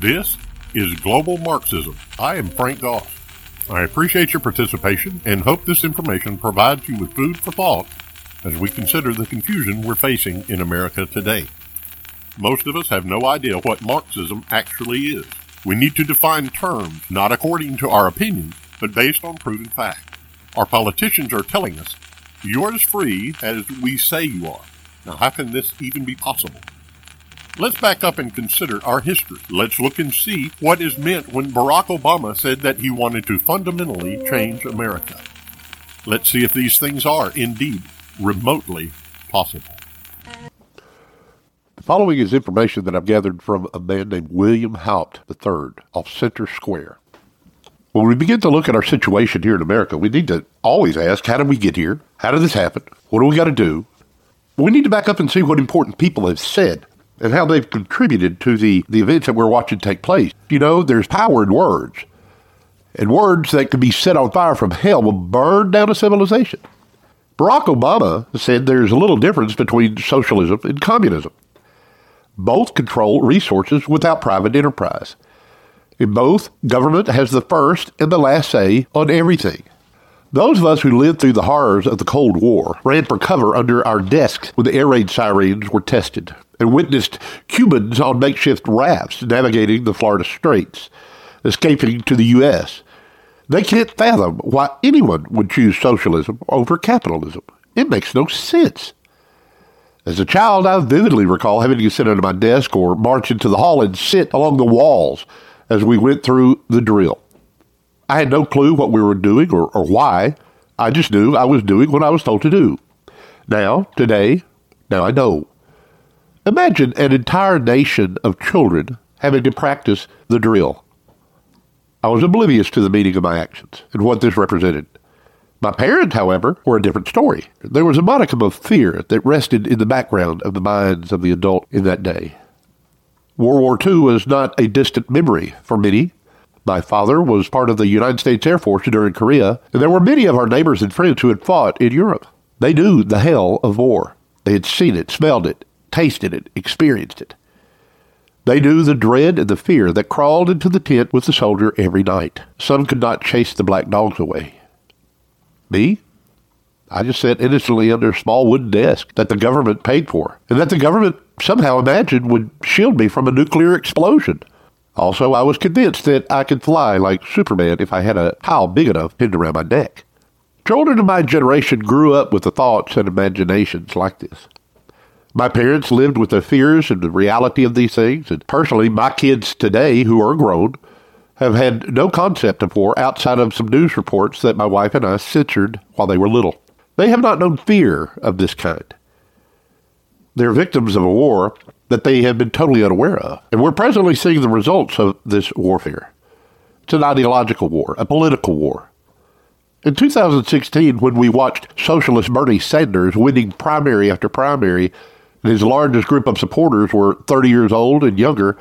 This is Global Marxism. I am Frank Goss. I appreciate your participation and hope this information provides you with food for thought as we consider the confusion we're facing in America today. Most of us have no idea what Marxism actually is. We need to define terms not according to our opinions, but based on proven fact. Our politicians are telling us, you're as free as we say you are. Now, how can this even be possible? Let's back up and consider our history. Let's look and see what is meant when Barack Obama said that he wanted to fundamentally change America. Let's see if these things are indeed remotely possible. The following is information that I've gathered from a man named William Haupt III off Center Square. When we begin to look at our situation here in America, we need to always ask, how did we get here? How did this happen? What do we got to do? We need to back up and see what important people have said and how they've contributed to the, the events that we're watching take place. You know, there's power in words. And words that can be set on fire from hell will burn down a civilization. Barack Obama said there's a little difference between socialism and communism. Both control resources without private enterprise. In both, government has the first and the last say on everything. Those of us who lived through the horrors of the Cold War ran for cover under our desks when the air raid sirens were tested and witnessed Cubans on makeshift rafts navigating the Florida Straits, escaping to the U.S. They can't fathom why anyone would choose socialism over capitalism. It makes no sense. As a child, I vividly recall having to sit under my desk or march into the hall and sit along the walls as we went through the drill. I had no clue what we were doing or, or why. I just knew I was doing what I was told to do. Now, today, now I know. Imagine an entire nation of children having to practice the drill. I was oblivious to the meaning of my actions and what this represented. My parents, however, were a different story. There was a modicum of fear that rested in the background of the minds of the adult in that day. World War II was not a distant memory for many. My father was part of the United States Air Force during Korea, and there were many of our neighbors and friends who had fought in Europe. They knew the hell of war. They had seen it, smelled it, tasted it, experienced it. They knew the dread and the fear that crawled into the tent with the soldier every night. Some could not chase the black dogs away. Me? I just sat innocently under a small wooden desk that the government paid for, and that the government somehow imagined would shield me from a nuclear explosion. Also, I was convinced that I could fly like Superman if I had a towel big enough pinned around my neck. Children of my generation grew up with the thoughts and imaginations like this. My parents lived with the fears and the reality of these things, and personally, my kids today, who are grown, have had no concept of war outside of some news reports that my wife and I censored while they were little. They have not known fear of this kind. They're victims of a war that they have been totally unaware of, and we're presently seeing the results of this warfare. It's an ideological war, a political war. In 2016, when we watched socialist Bernie Sanders winning primary after primary and his largest group of supporters were 30 years old and younger,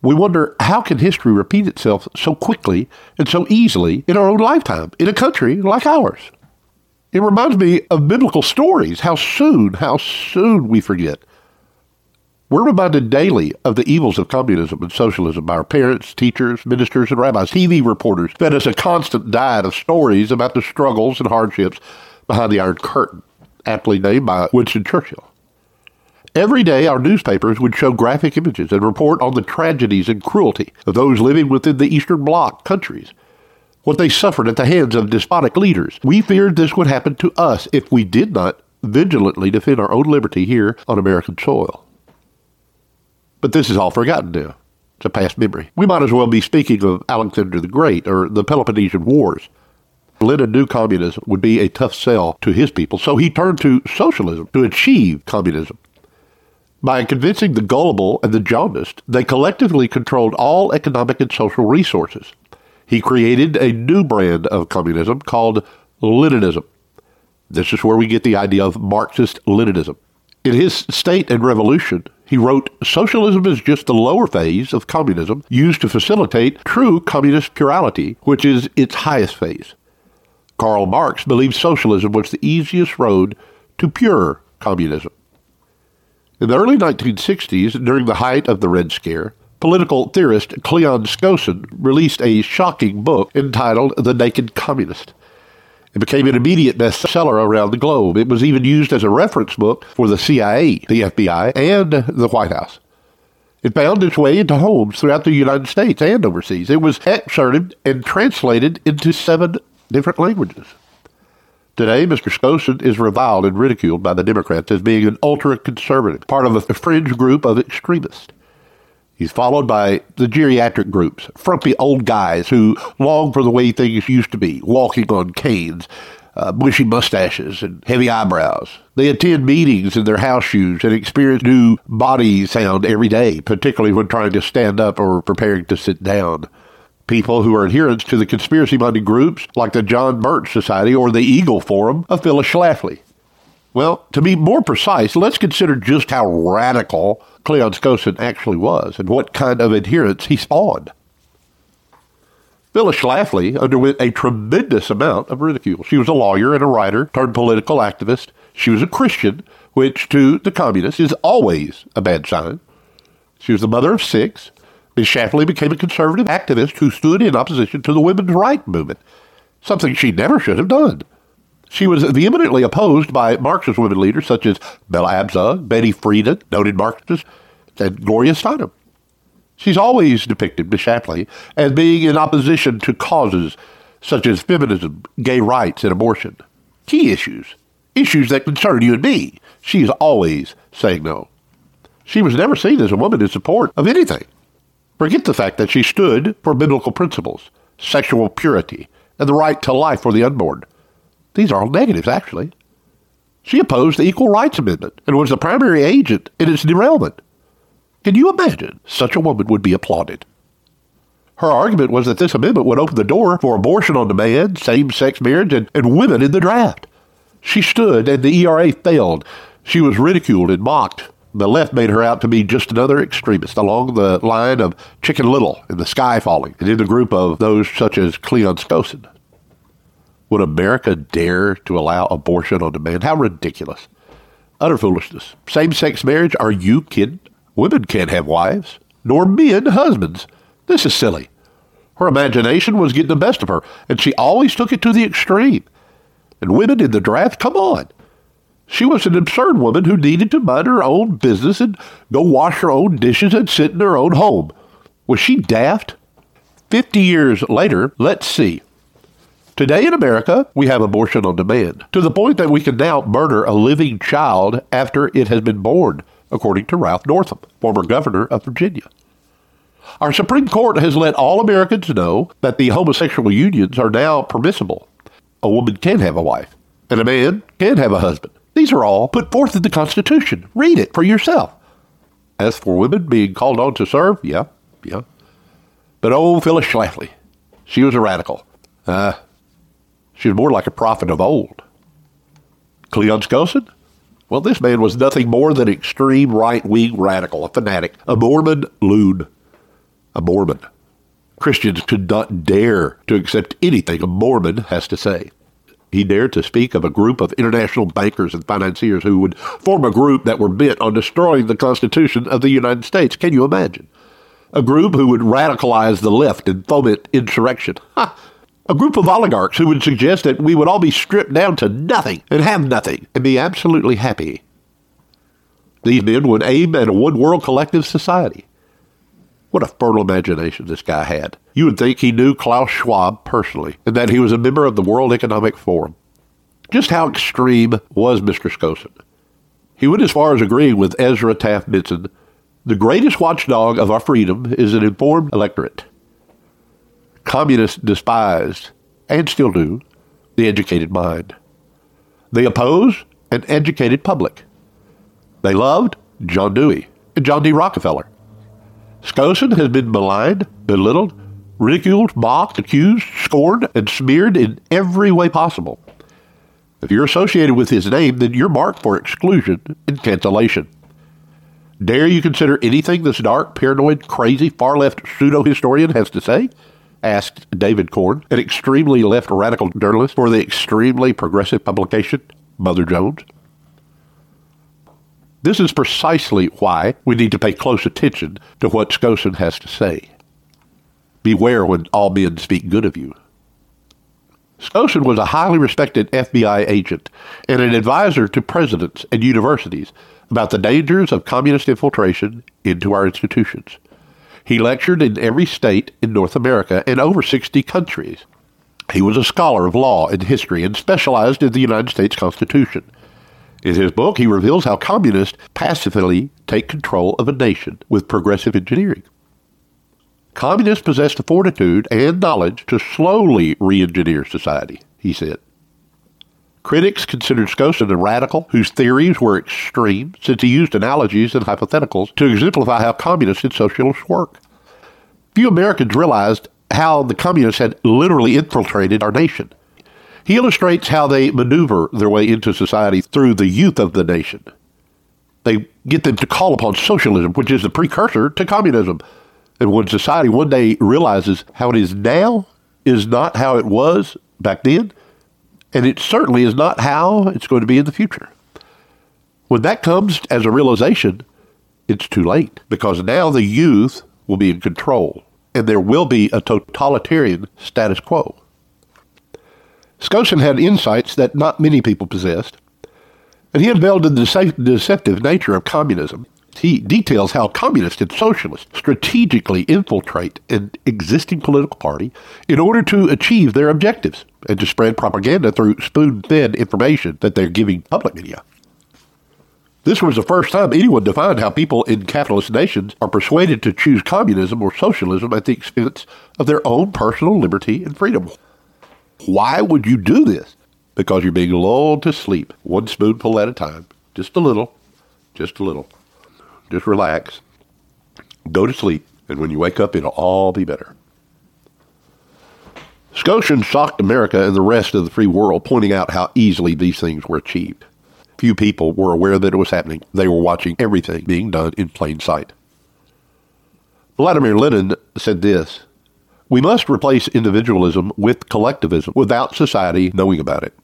we wonder how can history repeat itself so quickly and so easily in our own lifetime in a country like ours? It reminds me of biblical stories, how soon, how soon we forget. We're reminded daily of the evils of communism and socialism by our parents, teachers, ministers, and rabbis. TV reporters fed us a constant diet of stories about the struggles and hardships behind the Iron Curtain, aptly named by Winston Churchill. Every day, our newspapers would show graphic images and report on the tragedies and cruelty of those living within the Eastern Bloc countries, what they suffered at the hands of despotic leaders. We feared this would happen to us if we did not vigilantly defend our own liberty here on American soil. But this is all forgotten now. It's a past memory. We might as well be speaking of Alexander the Great or the Peloponnesian Wars. Lenin knew communism would be a tough sell to his people, so he turned to socialism to achieve communism. By convincing the gullible and the jaundiced, they collectively controlled all economic and social resources. He created a new brand of communism called Leninism. This is where we get the idea of Marxist Leninism. In his State and Revolution, he wrote, Socialism is just the lower phase of communism used to facilitate true communist plurality, which is its highest phase. Karl Marx believed socialism was the easiest road to pure communism. In the early 1960s, during the height of the Red Scare, political theorist Cleon Skousen released a shocking book entitled The Naked Communist. It became an immediate bestseller around the globe. It was even used as a reference book for the CIA, the FBI, and the White House. It found its way into homes throughout the United States and overseas. It was excerpted and translated into seven different languages. Today, Mr. Skousen is reviled and ridiculed by the Democrats as being an ultra conservative, part of a fringe group of extremists. He's followed by the geriatric groups, frumpy old guys who long for the way things used to be, walking on canes, uh, bushy mustaches, and heavy eyebrows. They attend meetings in their house shoes and experience new body sound every day, particularly when trying to stand up or preparing to sit down people who are adherents to the conspiracy minded groups like the John Birch Society or the Eagle Forum of Phyllis Schlafly. Well, to be more precise, let's consider just how radical Cleon Skousen actually was and what kind of adherents he spawned. Phyllis Schlafly underwent a tremendous amount of ridicule. She was a lawyer and a writer turned political activist. She was a Christian, which to the communists is always a bad sign. She was the mother of six. Ms. Schlafly became a conservative activist who stood in opposition to the women's rights movement, something she never should have done. She was vehemently opposed by Marxist women leaders such as Bella Abzug, Betty Friedan, noted Marxist, and Gloria Steinem. She's always depicted Ms. Schlafly as being in opposition to causes such as feminism, gay rights, and abortion. Key issues, issues that concern you and me. She's always saying no. She was never seen as a woman in support of anything. Forget the fact that she stood for biblical principles, sexual purity, and the right to life for the unborn. These are all negatives, actually. She opposed the Equal Rights Amendment and was the primary agent in its derailment. Can you imagine such a woman would be applauded? Her argument was that this amendment would open the door for abortion on demand, same sex marriage, and, and women in the draft. She stood, and the ERA failed. She was ridiculed and mocked the left made her out to be just another extremist along the line of Chicken Little and the sky falling, and in the group of those such as Cleon Skousen. Would America dare to allow abortion on demand? How ridiculous. Utter foolishness. Same sex marriage? Are you kidding? Women can't have wives, nor men husbands. This is silly. Her imagination was getting the best of her, and she always took it to the extreme. And women in the draft? Come on. She was an absurd woman who needed to mind her own business and go wash her own dishes and sit in her own home. Was she daft? Fifty years later, let's see. Today in America, we have abortion on demand, to the point that we can now murder a living child after it has been born, according to Ralph Northam, former governor of Virginia. Our Supreme Court has let all Americans know that the homosexual unions are now permissible. A woman can have a wife, and a man can have a husband. These are all put forth in the Constitution. Read it for yourself. As for women being called on to serve, yeah, yeah. But oh, Phyllis Schlafly, she was a radical. Uh, she was more like a prophet of old. Cleon Skousen? Well, this man was nothing more than extreme right wing radical, a fanatic, a Mormon loon. A Mormon. Christians could not dare to accept anything a Mormon has to say. He dared to speak of a group of international bankers and financiers who would form a group that were bent on destroying the Constitution of the United States. Can you imagine? A group who would radicalize the left and foment insurrection. Ha! A group of oligarchs who would suggest that we would all be stripped down to nothing and have nothing and be absolutely happy. These men would aim at a one world collective society. What a fertile imagination this guy had. You would think he knew Klaus Schwab personally and that he was a member of the World Economic Forum. Just how extreme was Mr. Skousen? He went as far as agreeing with Ezra Taft Benson the greatest watchdog of our freedom is an informed electorate. Communists despised, and still do, the educated mind. They oppose an educated public. They loved John Dewey and John D. Rockefeller. Skousen has been maligned, belittled, ridiculed, mocked, accused, scorned, and smeared in every way possible. If you're associated with his name, then you're marked for exclusion and cancellation. Dare you consider anything this dark, paranoid, crazy, far left pseudo historian has to say? Asked David Corn, an extremely left radical journalist for the extremely progressive publication, Mother Jones. This is precisely why we need to pay close attention to what Skousen has to say. Beware when all men speak good of you. Skousen was a highly respected FBI agent and an advisor to presidents and universities about the dangers of communist infiltration into our institutions. He lectured in every state in North America and over 60 countries. He was a scholar of law and history and specialized in the United States Constitution. In his book, he reveals how communists passively take control of a nation with progressive engineering. Communists possess the fortitude and knowledge to slowly re engineer society, he said. Critics considered Skousen a radical whose theories were extreme since he used analogies and hypotheticals to exemplify how communists and socialists work. Few Americans realized how the communists had literally infiltrated our nation. He illustrates how they maneuver their way into society through the youth of the nation. They get them to call upon socialism, which is the precursor to communism. And when society one day realizes how it is now is not how it was back then, and it certainly is not how it's going to be in the future. When that comes as a realization, it's too late because now the youth will be in control and there will be a totalitarian status quo. Skousen had insights that not many people possessed, and he unveiled the deceptive nature of communism. He details how communists and socialists strategically infiltrate an existing political party in order to achieve their objectives and to spread propaganda through spoon fed information that they're giving public media. This was the first time anyone defined how people in capitalist nations are persuaded to choose communism or socialism at the expense of their own personal liberty and freedom. Why would you do this? Because you're being lulled to sleep, one spoonful at a time, just a little, just a little. Just relax, go to sleep, and when you wake up, it'll all be better. Skousen shocked America and the rest of the free world, pointing out how easily these things were achieved. Few people were aware that it was happening. They were watching everything being done in plain sight. Vladimir Lenin said this We must replace individualism with collectivism without society knowing about it.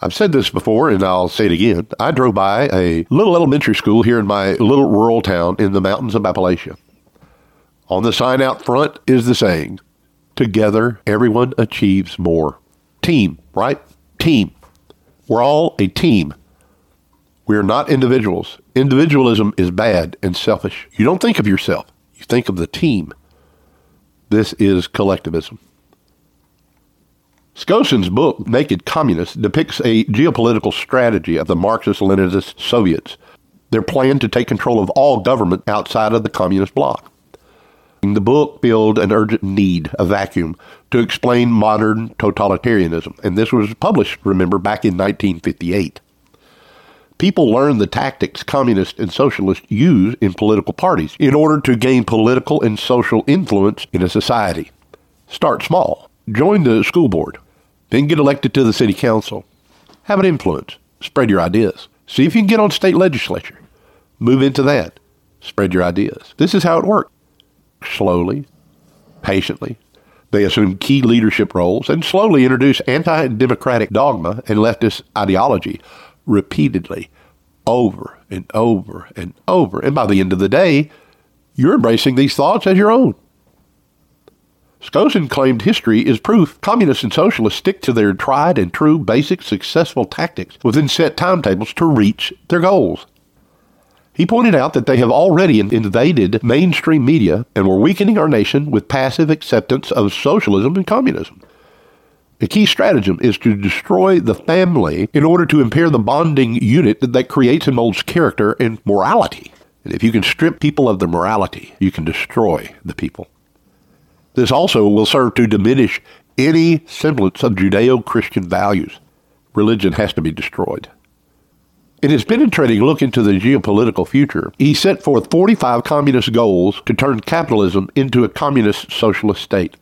I've said this before and I'll say it again. I drove by a little elementary school here in my little rural town in the mountains of Appalachia. On the sign out front is the saying, Together, everyone achieves more. Team, right? Team. We're all a team. We are not individuals. Individualism is bad and selfish. You don't think of yourself, you think of the team. This is collectivism. Skousen's book, Naked Communists, depicts a geopolitical strategy of the Marxist Leninist Soviets, their plan to take control of all government outside of the communist bloc. The book filled an urgent need, a vacuum, to explain modern totalitarianism, and this was published, remember, back in 1958. People learn the tactics communists and socialists use in political parties in order to gain political and social influence in a society. Start small. Join the school board. Then get elected to the city council. Have an influence. Spread your ideas. See if you can get on state legislature. Move into that. Spread your ideas. This is how it works slowly, patiently. They assume key leadership roles and slowly introduce anti democratic dogma and leftist ideology repeatedly, over and over and over. And by the end of the day, you're embracing these thoughts as your own. Skousen claimed history is proof communists and socialists stick to their tried and true basic successful tactics within set timetables to reach their goals. He pointed out that they have already invaded mainstream media and were weakening our nation with passive acceptance of socialism and communism. A key stratagem is to destroy the family in order to impair the bonding unit that creates and molds character and morality. And if you can strip people of their morality, you can destroy the people. This also will serve to diminish any semblance of Judeo Christian values. Religion has to be destroyed. In his penetrating look into the geopolitical future, he set forth 45 communist goals to turn capitalism into a communist socialist state.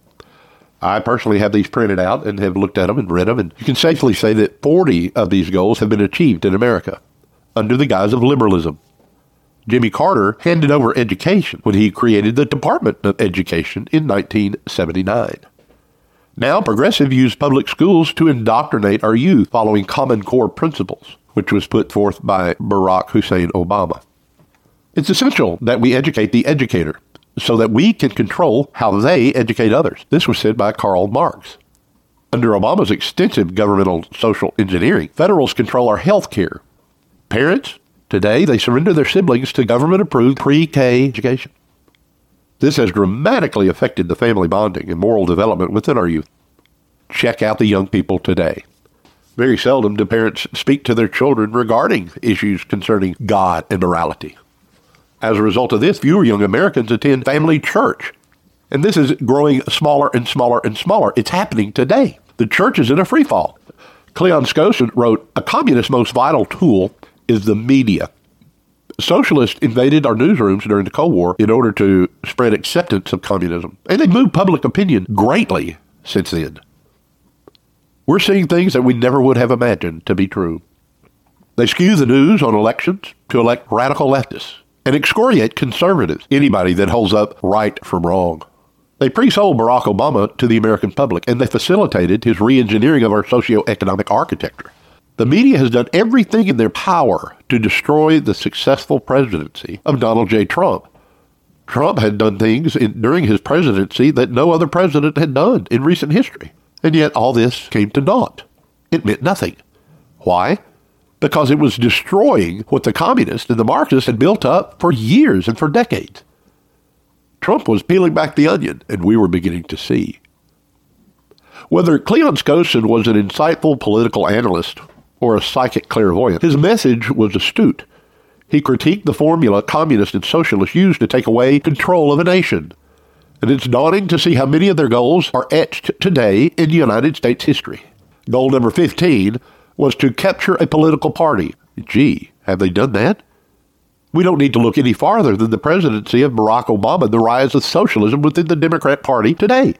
I personally have these printed out and have looked at them and read them, and you can safely say that 40 of these goals have been achieved in America under the guise of liberalism. Jimmy Carter handed over education when he created the Department of Education in 1979. Now, progressive use public schools to indoctrinate our youth following Common Core principles which was put forth by Barack Hussein Obama. It's essential that we educate the educator so that we can control how they educate others. This was said by Karl Marx. Under Obama's extensive governmental social engineering, federals control our health care. Parents, today, they surrender their siblings to government approved pre K education. This has dramatically affected the family bonding and moral development within our youth. Check out the young people today. Very seldom do parents speak to their children regarding issues concerning God and morality. As a result of this, fewer young Americans attend family church. And this is growing smaller and smaller and smaller. It's happening today. The church is in a free fall. Cleon Skousen wrote, A communist's most vital tool is the media. Socialists invaded our newsrooms during the Cold War in order to spread acceptance of communism. And they've moved public opinion greatly since then. We're seeing things that we never would have imagined to be true. They skew the news on elections to elect radical leftists and excoriate conservatives, anybody that holds up right from wrong. They pre-sold Barack Obama to the American public, and they facilitated his re-engineering of our socio-economic architecture. The media has done everything in their power to destroy the successful presidency of Donald J. Trump. Trump had done things in, during his presidency that no other president had done in recent history. And yet all this came to naught. It meant nothing. Why? because it was destroying what the communists and the Marxists had built up for years and for decades. Trump was peeling back the onion, and we were beginning to see. Whether Cleon Skousen was an insightful political analyst or a psychic clairvoyant, his message was astute. He critiqued the formula communists and socialists used to take away control of a nation. And it's dawning to see how many of their goals are etched today in United States history. Goal number 15 was to capture a political party. Gee, have they done that? We don't need to look any farther than the presidency of Barack Obama and the rise of socialism within the Democrat Party today.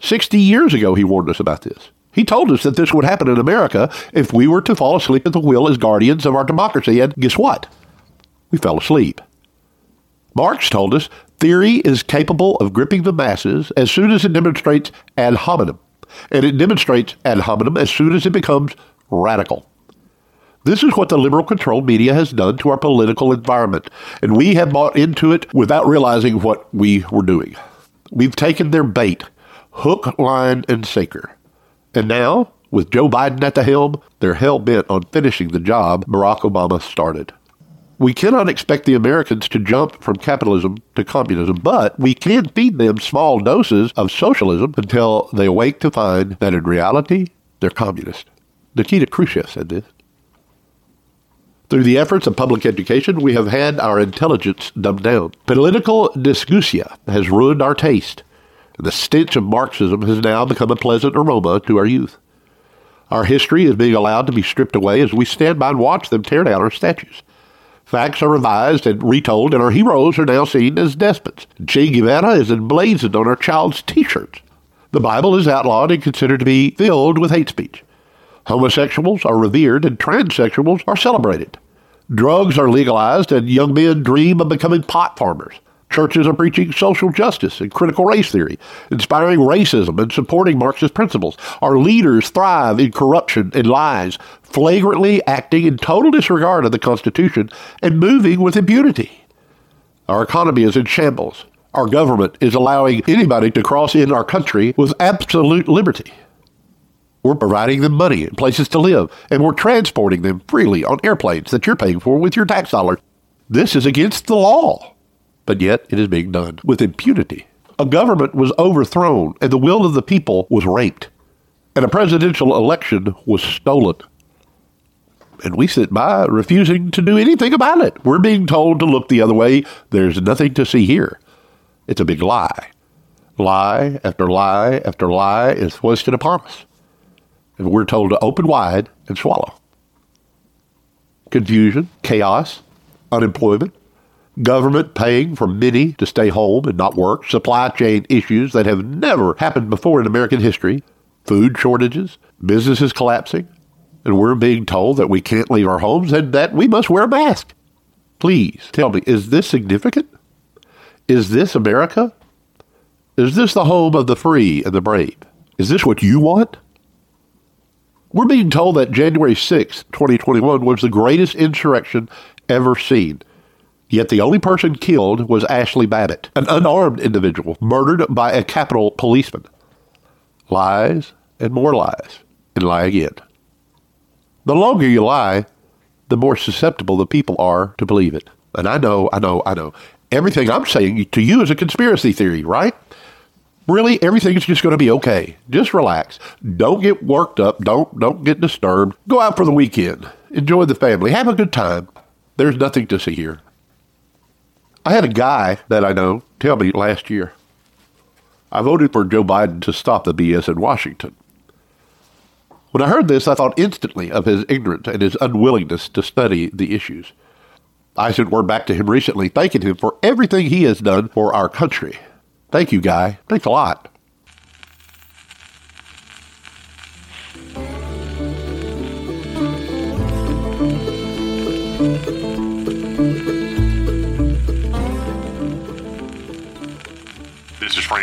60 years ago, he warned us about this. He told us that this would happen in America if we were to fall asleep at the wheel as guardians of our democracy. And guess what? We fell asleep. Marx told us theory is capable of gripping the masses as soon as it demonstrates ad hominem. And it demonstrates ad hominem as soon as it becomes radical. This is what the liberal controlled media has done to our political environment, and we have bought into it without realizing what we were doing. We've taken their bait, hook, line, and sinker. And now, with Joe Biden at the helm, they're hell bent on finishing the job Barack Obama started. We cannot expect the Americans to jump from capitalism to communism, but we can feed them small doses of socialism until they awake to find that in reality, they're communist. Nikita Khrushchev said this. Through the efforts of public education, we have had our intelligence dumbed down. Political discussia has ruined our taste, the stench of Marxism has now become a pleasant aroma to our youth. Our history is being allowed to be stripped away as we stand by and watch them tear down our statues. Facts are revised and retold, and our heroes are now seen as despots. Che Guevara is emblazoned on our child's t-shirts. The Bible is outlawed and considered to be filled with hate speech. Homosexuals are revered and transsexuals are celebrated. Drugs are legalized and young men dream of becoming pot farmers. Churches are preaching social justice and critical race theory, inspiring racism and supporting Marxist principles. Our leaders thrive in corruption and lies, flagrantly acting in total disregard of the Constitution and moving with impunity. Our economy is in shambles. Our government is allowing anybody to cross in our country with absolute liberty. We're providing them money and places to live, and we're transporting them freely on airplanes that you're paying for with your tax dollars. This is against the law, but yet it is being done with impunity. A government was overthrown, and the will of the people was raped, and a presidential election was stolen. And we sit by refusing to do anything about it. We're being told to look the other way. There's nothing to see here. It's a big lie. Lie after lie after lie is foisted upon us and we're told to open wide and swallow. Confusion, chaos, unemployment, government paying for many to stay home and not work, supply chain issues that have never happened before in American history, food shortages, businesses collapsing, and we're being told that we can't leave our homes and that we must wear a mask. Please tell me, is this significant? Is this America? Is this the home of the free and the brave? Is this what you want? We're being told that January 6, 2021 was the greatest insurrection ever seen. Yet the only person killed was Ashli Babbitt, an unarmed individual murdered by a Capitol policeman. Lies and more lies, and lie again. The longer you lie, the more susceptible the people are to believe it. And I know, I know, I know. Everything I'm saying to you is a conspiracy theory, right? Really, everything is just going to be okay. Just relax. Don't get worked up. Don't don't get disturbed. Go out for the weekend. Enjoy the family. Have a good time. There's nothing to see here. I had a guy that I know tell me last year, I voted for Joe Biden to stop the BS in Washington. When I heard this, I thought instantly of his ignorance and his unwillingness to study the issues. I sent word back to him recently thanking him for everything he has done for our country. Thank you, Guy. Thanks a lot.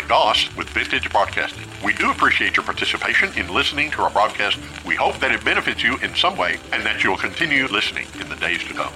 Goss with Vintage Broadcasting. We do appreciate your participation in listening to our broadcast. We hope that it benefits you in some way and that you'll continue listening in the days to come.